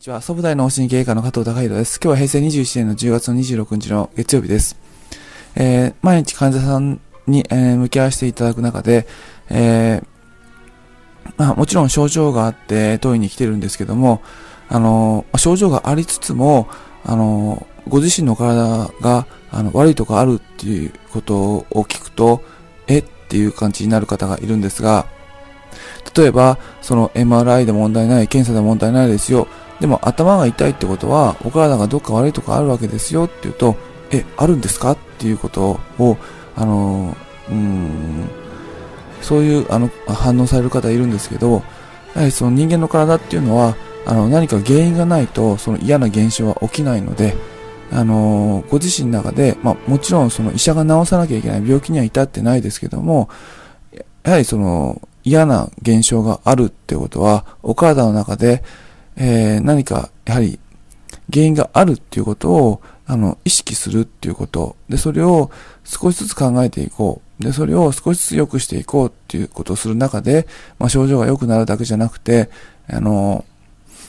ちは。総武大脳神経科の加藤隆弘です。今日は平成21年の10月の26日の月曜日です。えー、毎日患者さんに、えー、向き合わせていただく中で、えー、まあもちろん症状があって当院に来てるんですけども、あの、症状がありつつも、あの、ご自身の体があの悪いとこあるっていうことを聞くと、えっていう感じになる方がいるんですが、例えば、その MRI で問題ない、検査で問題ないですよ。でも頭が痛いってことは、お体がどっか悪いとこあるわけですよって言うと、え、あるんですか？っていうことを、あの、うん、そういうあの反応される方いるんですけど、やはりその人間の体っていうのは、あの何か原因がないとその嫌な現象は起きないので、あのご自身の中で、まあ、もちろんその医者が治さなきゃいけない病気には至ってないですけども、やはりその嫌な現象があるってことは、お体の中で、えー、何か、やはり、原因があるっていうことを、あの、意識するっていうこと。で、それを少しずつ考えていこう。で、それを少しずつ良くしていこうっていうことをする中で、まあ、症状が良くなるだけじゃなくて、あの、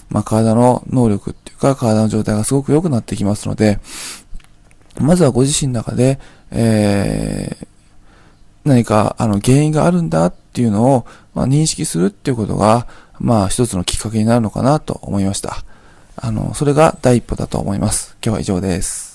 まあ、体の能力っていうか、体の状態がすごく良くなってきますので、まずはご自身の中で、えー、何か、あの、原因があるんだっていうのを、まあ、認識するっていうことが、まあ一つのきっかけになるのかなと思いました。あの、それが第一歩だと思います。今日は以上です。